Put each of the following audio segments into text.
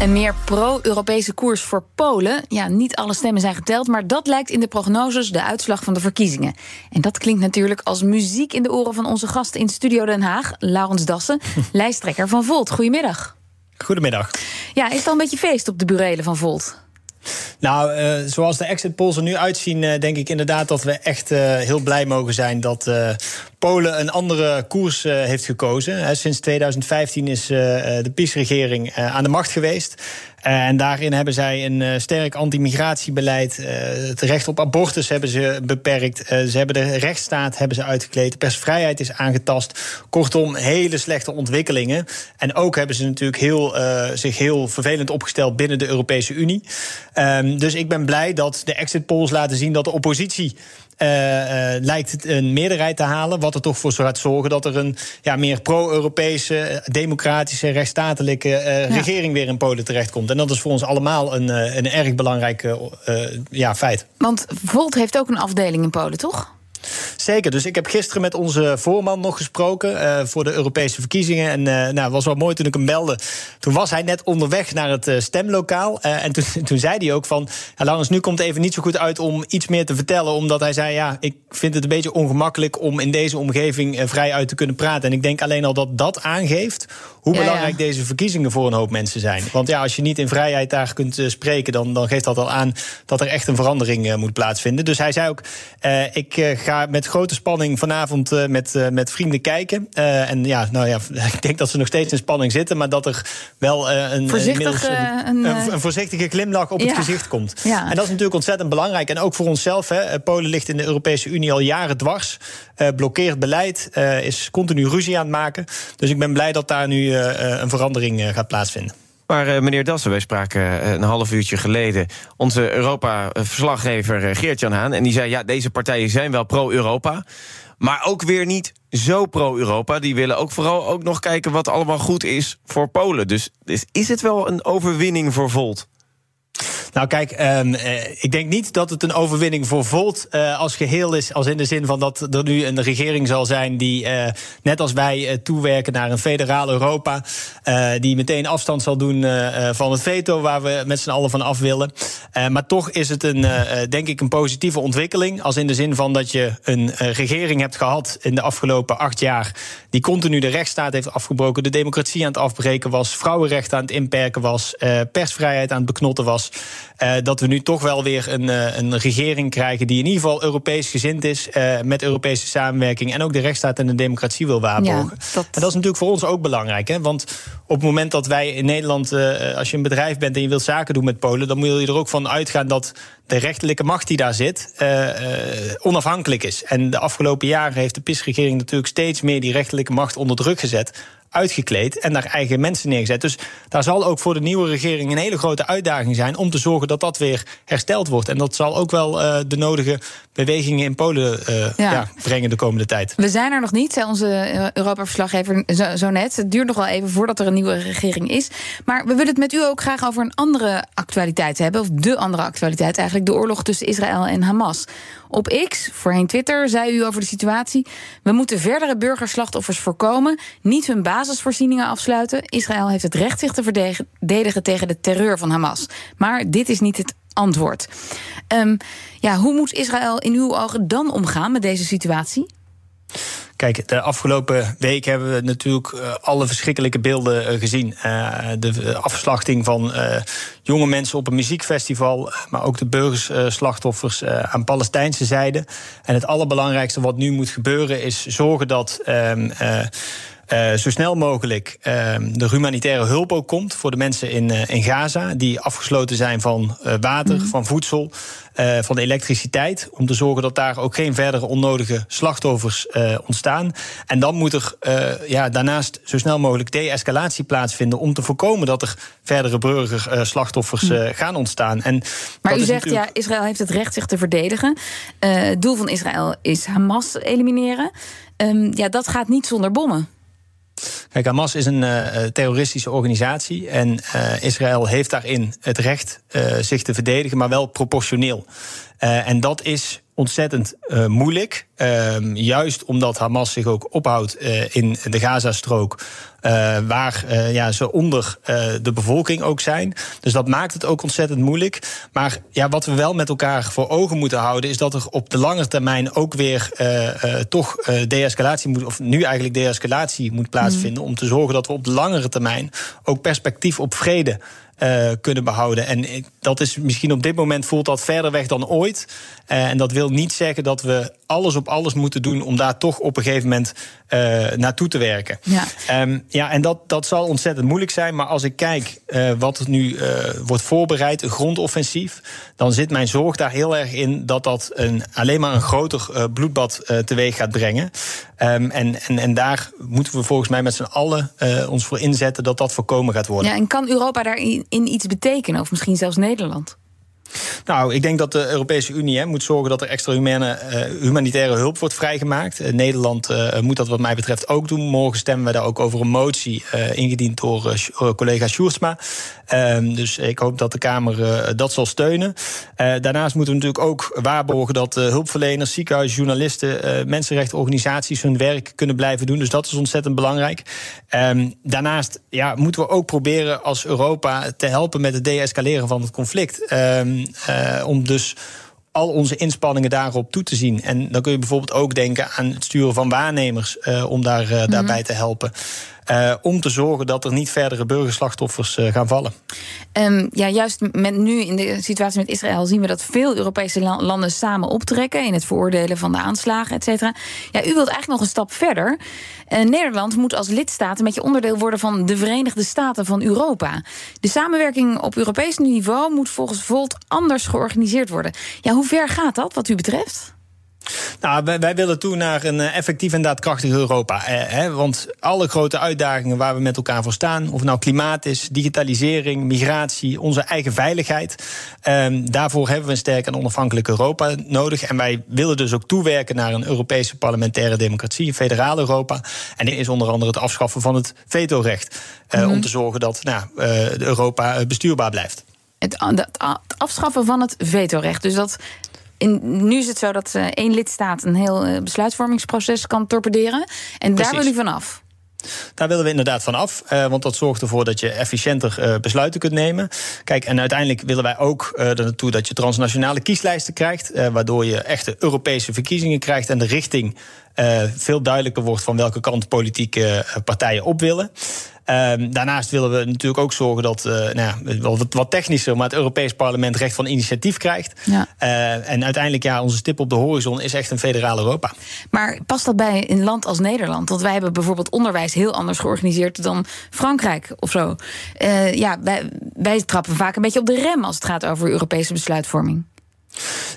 Een meer pro-Europese koers voor Polen. Ja, niet alle stemmen zijn geteld, maar dat lijkt in de prognoses de uitslag van de verkiezingen. En dat klinkt natuurlijk als muziek in de oren van onze gast in Studio Den Haag, Laurens Dassen, lijsttrekker van Volt. Goedemiddag. Goedemiddag. Ja, is het al een beetje feest op de burelen van Volt? Nou, uh, zoals de exit polls er nu uitzien, uh, denk ik inderdaad dat we echt uh, heel blij mogen zijn dat Polen een andere koers heeft gekozen. sinds 2015 is de PiS-regering aan de macht geweest. En daarin hebben zij een sterk anti-migratiebeleid. Het recht op abortus hebben ze beperkt. ze hebben de rechtsstaat hebben ze uitgekleed. De persvrijheid is aangetast. Kortom, hele slechte ontwikkelingen. En ook hebben ze natuurlijk heel, zich heel vervelend opgesteld binnen de Europese Unie. Um, dus ik ben blij dat de exit polls laten zien dat de oppositie lijkt het een meerderheid te halen. Wat er toch voor gaat zorgen dat er een ja, meer pro-Europese, democratische, rechtsstatelijke ja. regering weer in Polen terechtkomt. En dat is voor ons allemaal een, een erg belangrijk ja, feit. Want Volt heeft ook een afdeling in Polen, toch? Zeker. Dus ik heb gisteren met onze voorman nog gesproken uh, voor de Europese verkiezingen. En uh, nou, was wel mooi toen ik hem belde. Toen was hij net onderweg naar het uh, stemlokaal. en toen, toen zei hij ook van... Ja, Laurens, nu komt het even niet zo goed uit om iets meer te vertellen. Omdat hij zei, ja, ik vind het een beetje ongemakkelijk... om in deze omgeving vrij uit te kunnen praten. En ik denk alleen al dat dat aangeeft... hoe ja, belangrijk ja. deze verkiezingen voor een hoop mensen zijn. Want ja, als je niet in vrijheid daar kunt spreken... Dan, dan geeft dat al aan dat er echt een verandering moet plaatsvinden. Dus hij zei ook, ik ga met grote spanning vanavond uh, met, uh, met vrienden kijken. Uh, en ja, nou ja, ik denk dat ze nog steeds in spanning zitten, maar dat er wel een, Voorzichtig, een, een, een, voorzichtige glimlach op ja. het gezicht komt. Ja. En dat is natuurlijk ontzettend belangrijk. En ook voor onszelf. Hè. Polen ligt in de Europese Unie al jaren dwars. blokkeert beleid, is continu ruzie aan het maken. Dus ik ben blij dat daar nu een verandering gaat plaatsvinden. Maar uh, meneer Dassen, wij spraken uh, een half uurtje geleden onze Europa-verslaggever uh, Geert-Jan Haan. En die zei: ja, deze partijen zijn wel pro-Europa. Maar ook weer niet zo pro-Europa. Die willen ook vooral ook nog kijken wat allemaal goed is voor Polen. Dus, dus is het wel een overwinning voor Volt? Nou, kijk, um, uh, ik denk niet dat het een overwinning voor Volt uh, als geheel is. Als in de zin van dat er nu een regering zal zijn die, uh, net als wij, toewerken naar een federaal Europa. die meteen afstand zal doen van het veto waar we met z'n allen van af willen. maar toch is het een, denk ik, een positieve ontwikkeling. Als in de zin van dat je een regering hebt gehad in de afgelopen acht jaar. die continu de rechtsstaat heeft afgebroken, de democratie aan het afbreken was, vrouwenrechten aan het inperken was, persvrijheid aan het beknotten was. Uh, dat we nu toch wel weer een, uh, een regering krijgen die in ieder geval Europees gezind is. Uh, met Europese samenwerking. En ook de rechtsstaat en de democratie wil waarborgen. Ja, dat... En dat is natuurlijk voor ons ook belangrijk. Hè? Want op het moment dat wij in Nederland, als je een bedrijf bent en je wilt zaken doen met Polen, dan moet je er ook van uitgaan dat de rechterlijke macht die daar zit onafhankelijk is. En de afgelopen jaren heeft de PIS-regering natuurlijk steeds meer die rechterlijke macht onder druk gezet uitgekleed en daar eigen mensen neergezet. Dus daar zal ook voor de nieuwe regering een hele grote uitdaging zijn om te zorgen dat dat weer hersteld wordt. En dat zal ook wel uh, de nodige bewegingen in Polen uh, ja. Ja, brengen de komende tijd. We zijn er nog niet, zei onze Europa-verslaggever zo, zo, net. Het duurt nog wel even voordat er een nieuwe regering is. Maar we willen het met u ook graag over een andere actualiteit hebben. Of de andere actualiteit eigenlijk. De oorlog tussen Israël en Hamas. Op X, voorheen Twitter, zei u over de situatie... we moeten verdere burgerslachtoffers voorkomen... niet hun basisvoorzieningen afsluiten. Israël heeft het recht zich te verdedigen tegen de terreur van Hamas. Maar dit is niet het antwoord. Um, ja, hoe moet Israël in uw ogen dan omgaan met deze situatie? Kijk, de afgelopen week hebben we natuurlijk uh, alle verschrikkelijke beelden uh, gezien. Uh, de afslachting van jonge mensen op een muziekfestival, maar ook de burgerslachtoffers aan Palestijnse zijde. En het allerbelangrijkste wat nu moet gebeuren is zorgen dat. uh, zo snel mogelijk uh, de humanitaire hulp ook komt voor de mensen in, uh, in Gaza, die afgesloten zijn van water, mm -hmm. van voedsel, van elektriciteit. Om te zorgen dat daar ook geen verdere onnodige slachtoffers ontstaan. En dan moet er ja, daarnaast zo snel mogelijk de-escalatie plaatsvinden om te voorkomen dat er verdere burgerslachtoffers mm -hmm. gaan ontstaan. En maar u zegt natuurlijk... ja, Israël heeft het recht zich te verdedigen. het doel van Israël is Hamas elimineren. Um, ja, dat gaat niet zonder bommen. Hamas is een uh, terroristische organisatie. En uh, Israël heeft daarin het recht zich te verdedigen, maar wel proportioneel. En dat is ontzettend uh, moeilijk. Uh, juist omdat Hamas zich ook ophoudt uh, in de Gazastrook. Waar ja, ze onder de bevolking ook zijn. Dus dat maakt het ook ontzettend moeilijk. Maar ja, wat we wel met elkaar voor ogen moeten houden, is dat er op de lange termijn ook weer toch de-escalatie moet, of nu eigenlijk de-escalatie moet plaatsvinden. Mm. Om te zorgen dat we op de langere termijn ook perspectief op vrede uh, kunnen behouden. En dat is misschien op dit moment voelt dat verder weg dan ooit. Uh, en dat wil niet zeggen dat we alles op alles moeten doen om daar toch op een gegeven moment uh, naartoe te werken. Ja, um, ja en dat, dat zal ontzettend moeilijk zijn. Maar als ik kijk wat er nu wordt voorbereid, een grondoffensief, dan zit mijn zorg daar heel erg in dat dat een, alleen maar een groter bloedbad teweeg gaat brengen. Um, en, en, en daar moeten we volgens mij met z'n allen ons voor inzetten dat dat voorkomen gaat worden. Ja, en kan Europa daarin in iets betekenen? Of misschien zelfs Nederland? Nou, ik denk dat de Europese Unie hè, moet zorgen dat er extra humane, uh, humanitaire hulp wordt vrijgemaakt. Uh, Nederland uh, moet dat wat mij betreft ook doen. Morgen stemmen we daar ook over een motie ingediend door collega Sjoerdsma. Ehm, dus ik hoop dat de Kamer dat zal steunen. daarnaast moeten we natuurlijk ook waarborgen dat hulpverleners, ziekenhuizen, journalisten, mensenrechtenorganisaties hun werk kunnen blijven doen. Dus dat is ontzettend belangrijk. Um, daarnaast ja, moeten we ook proberen als Europa te helpen met het de-escaleren van het conflict. Uh, om dus al onze inspanningen daarop toe te zien. En dan kun je bijvoorbeeld ook denken aan het sturen van waarnemers uh, om daar, uh, daarbij te helpen. Uh, om te zorgen dat er niet verdere burgerslachtoffers uh, gaan vallen. Um, ja, juist met nu in de situatie met Israël zien we dat veel Europese landen samen optrekken in het veroordelen van de aanslagen, et cetera. Ja, u wilt eigenlijk nog een stap verder. Uh, Nederland moet als lidstaat een beetje onderdeel worden van de Verenigde Staten van Europa. De samenwerking op Europees niveau moet volgens Volt anders georganiseerd worden. Ja, hoe ver gaat dat wat u betreft? Nou, wij, wij, willen toe naar een eh, effectief en daadkrachtig Europa. Eh, hè, want alle grote uitdagingen waar we met elkaar voor staan, of het nou klimaat is, digitalisering, migratie, onze eigen veiligheid, eh, daarvoor hebben we een sterk en onafhankelijk Europa nodig. En wij willen dus ook toewerken naar een Europese parlementaire democratie, een federaal Europa. En dit is onder andere het afschaffen van het vetorecht. Eh, mm -hmm. Om te zorgen dat nou, uh, Europa bestuurbaar blijft. Het, het, afschaffen van het vetorecht. Dus dat in, nu is het zo dat uh, één lidstaat een heel uh, besluitvormingsproces kan torpederen. En Precies. daar wil u vanaf. Daar willen we inderdaad van af, uh, want dat zorgt ervoor dat je efficiënter besluiten kunt nemen. Kijk, en uiteindelijk willen wij ook uh, er naartoe dat je transnationale kieslijsten krijgt, waardoor je echte Europese verkiezingen krijgt en de richting veel duidelijker wordt van welke kant politieke partijen op willen. Um, daarnaast willen we natuurlijk ook zorgen dat, uh, nou ja, wat, wat, technischer, maar het Europees Parlement recht van initiatief krijgt. Ja. Uh, en uiteindelijk, ja, onze stip op de horizon is echt een federaal Europa. Maar past dat bij een land als Nederland? Want wij hebben bijvoorbeeld onderwijs heel anders georganiseerd dan Frankrijk of zo. Uh, ja, wij, wij trappen vaak een beetje op de rem als het gaat over Europese besluitvorming.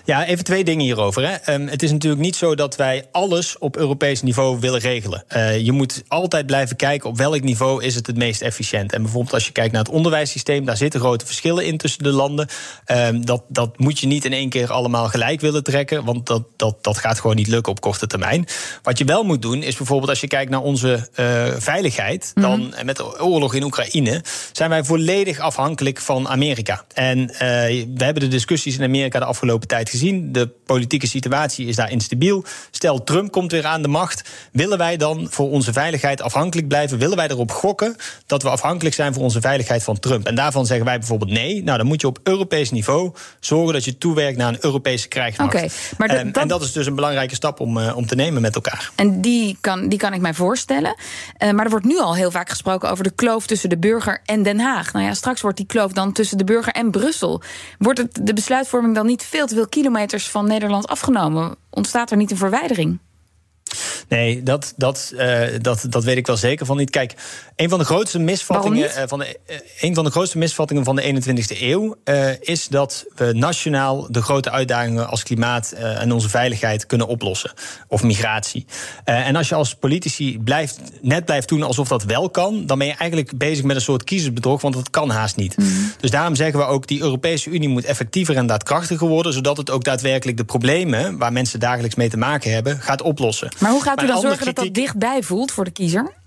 Ja, even twee dingen hierover. Hè. Um, het is natuurlijk niet zo dat wij alles op Europees niveau willen regelen. Uh, je moet altijd blijven kijken op welk niveau is het het meest efficiënt. En bijvoorbeeld als je kijkt naar het onderwijssysteem, daar zitten grote verschillen in tussen de landen. Um, dat, dat moet je niet in één keer allemaal gelijk willen trekken, want dat, dat, dat gaat gewoon niet lukken op korte termijn. Wat je wel moet doen, is bijvoorbeeld als je kijkt naar onze uh, veiligheid, mm -hmm. dan met de oorlog in Oekraïne, zijn wij volledig afhankelijk van Amerika. En uh, we hebben de discussies in Amerika de afgelopen tijd gezien. De politieke situatie is daar instabiel. Stel, Trump komt weer aan de macht. Willen wij dan voor onze veiligheid afhankelijk blijven? Willen wij erop gokken dat we afhankelijk zijn voor onze veiligheid van Trump? En daarvan zeggen wij bijvoorbeeld nee. Nou, dan moet je op Europees niveau zorgen dat je toewerkt naar een Europese krijgsmacht. Okay, de, um, En dat is dus een belangrijke stap om, uh, om te nemen met elkaar. En die kan, die kan ik mij voorstellen. Uh, maar er wordt nu al heel vaak gesproken over de kloof tussen de burger en Den Haag. Nou ja, straks wordt die kloof dan tussen de burger en Brussel. Wordt het de besluitvorming dan niet veel te veel kilometers van Nederland afgenomen? Ontstaat er niet een verwijdering? Nee, dat, dat, uh, dat, dat weet ik wel zeker van niet. Kijk, een van de grootste misvattingen, uh, van, de, uh, een van de grootste misvattingen van de 21ste eeuw is dat we nationaal de grote uitdagingen als klimaat en onze veiligheid kunnen oplossen. Of migratie. en als je als politici blijft, net blijft doen alsof dat wel kan, dan ben je eigenlijk bezig met een soort kiezersbedrog, want dat kan haast niet. Mm. Dus daarom zeggen we ook, die Europese Unie moet effectiever en daadkrachtiger worden, zodat het ook daadwerkelijk de problemen waar mensen dagelijks mee te maken hebben, gaat oplossen. Maar hoe gaat u dan zorgen dat dat dichtbij voelt voor de kiezer?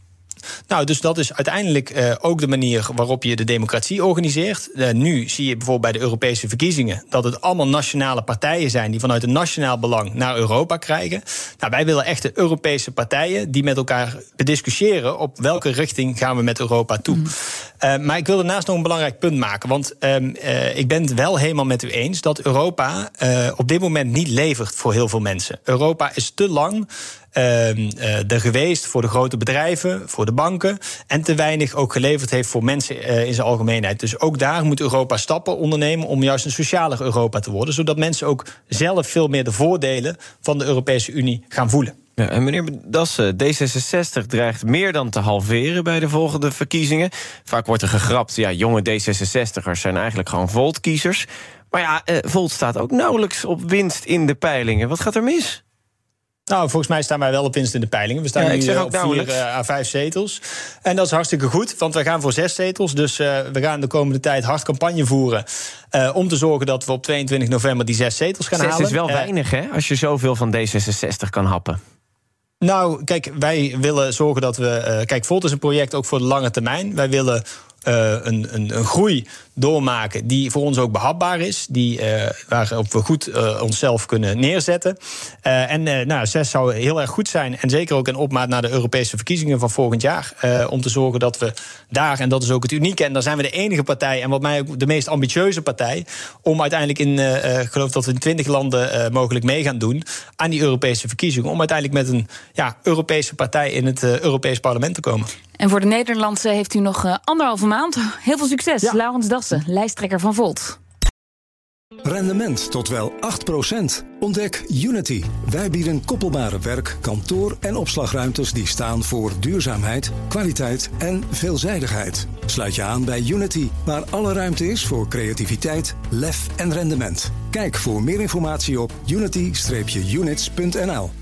Nou, dus dat is uiteindelijk uh, ook de manier waarop je de democratie organiseert. Uh, nu zie je bijvoorbeeld bij de Europese verkiezingen dat het allemaal nationale partijen zijn die vanuit een nationaal belang naar Europa krijgen. Nou, wij willen echte Europese partijen die met elkaar bediscussiëren op welke richting gaan we met Europa toe. Mm. Uh, maar ik wil daarnaast nog een belangrijk punt maken. Want ehm, ik ben het wel helemaal met u eens dat Europa op dit moment niet levert voor heel veel mensen. Europa is te lang er geweest voor de grote bedrijven, voor de banken. En te weinig ook geleverd heeft voor mensen uh, in zijn algemeenheid. Dus ook daar moet Europa stappen ondernemen om juist een socialer Europa te worden. Zodat mensen ook zelf veel meer de voordelen van de Europese Unie gaan voelen. Ja, en meneer Dassen, D66 dreigt meer dan te halveren bij de volgende verkiezingen. Vaak wordt er gegrapt, ja, jonge D66'ers zijn eigenlijk gewoon Volt-kiezers. Maar ja, uh, Volt staat ook nauwelijks op winst in de peilingen. Wat gaat er mis? Nou, volgens mij staan wij wel op winst in de peilingen. We staan nu eh, op vier uh, à vijf zetels. En dat is hartstikke goed, want we gaan voor zes zetels. Dus uh, we gaan de komende tijd hard campagne voeren... Uh, om te zorgen dat we op 22 november die zes zetels gaan zes halen. is wel weinig, hè? Als je zoveel van D66 kan happen. Nou, kijk, wij willen zorgen dat we... kijk, Volt is een project ook voor de lange termijn. Wij willen uh, een, een, een, groei doormaken die voor ons ook behapbaar is. Die, uh, waarop we goed uh, onszelf kunnen neerzetten. en nou, zes zou heel erg goed zijn. En zeker ook een opmaat naar de Europese verkiezingen van volgend jaar. om te zorgen dat we daar, en dat is ook het unieke... en daar zijn we de enige partij, en wat mij ook de meest ambitieuze partij... om uiteindelijk in, geloof dat we in twintig landen mogelijk mee gaan doen... aan die Europese verkiezingen. Om uiteindelijk met een ja, Europese partij in het Europees parlement te komen. En voor de Nederlandse heeft u nog uh, anderhalve maand. Heel veel succes, ja. Laurens Dassen, lijsttrekker van Volt. Rendement tot wel 8%. Ontdek Unity. Wij bieden koppelbare werk, kantoor en opslagruimtes die staan voor duurzaamheid, kwaliteit en veelzijdigheid. Sluit je aan bij Unity, waar alle ruimte is voor creativiteit, lef en rendement. Kijk voor meer informatie op unity-units.nl.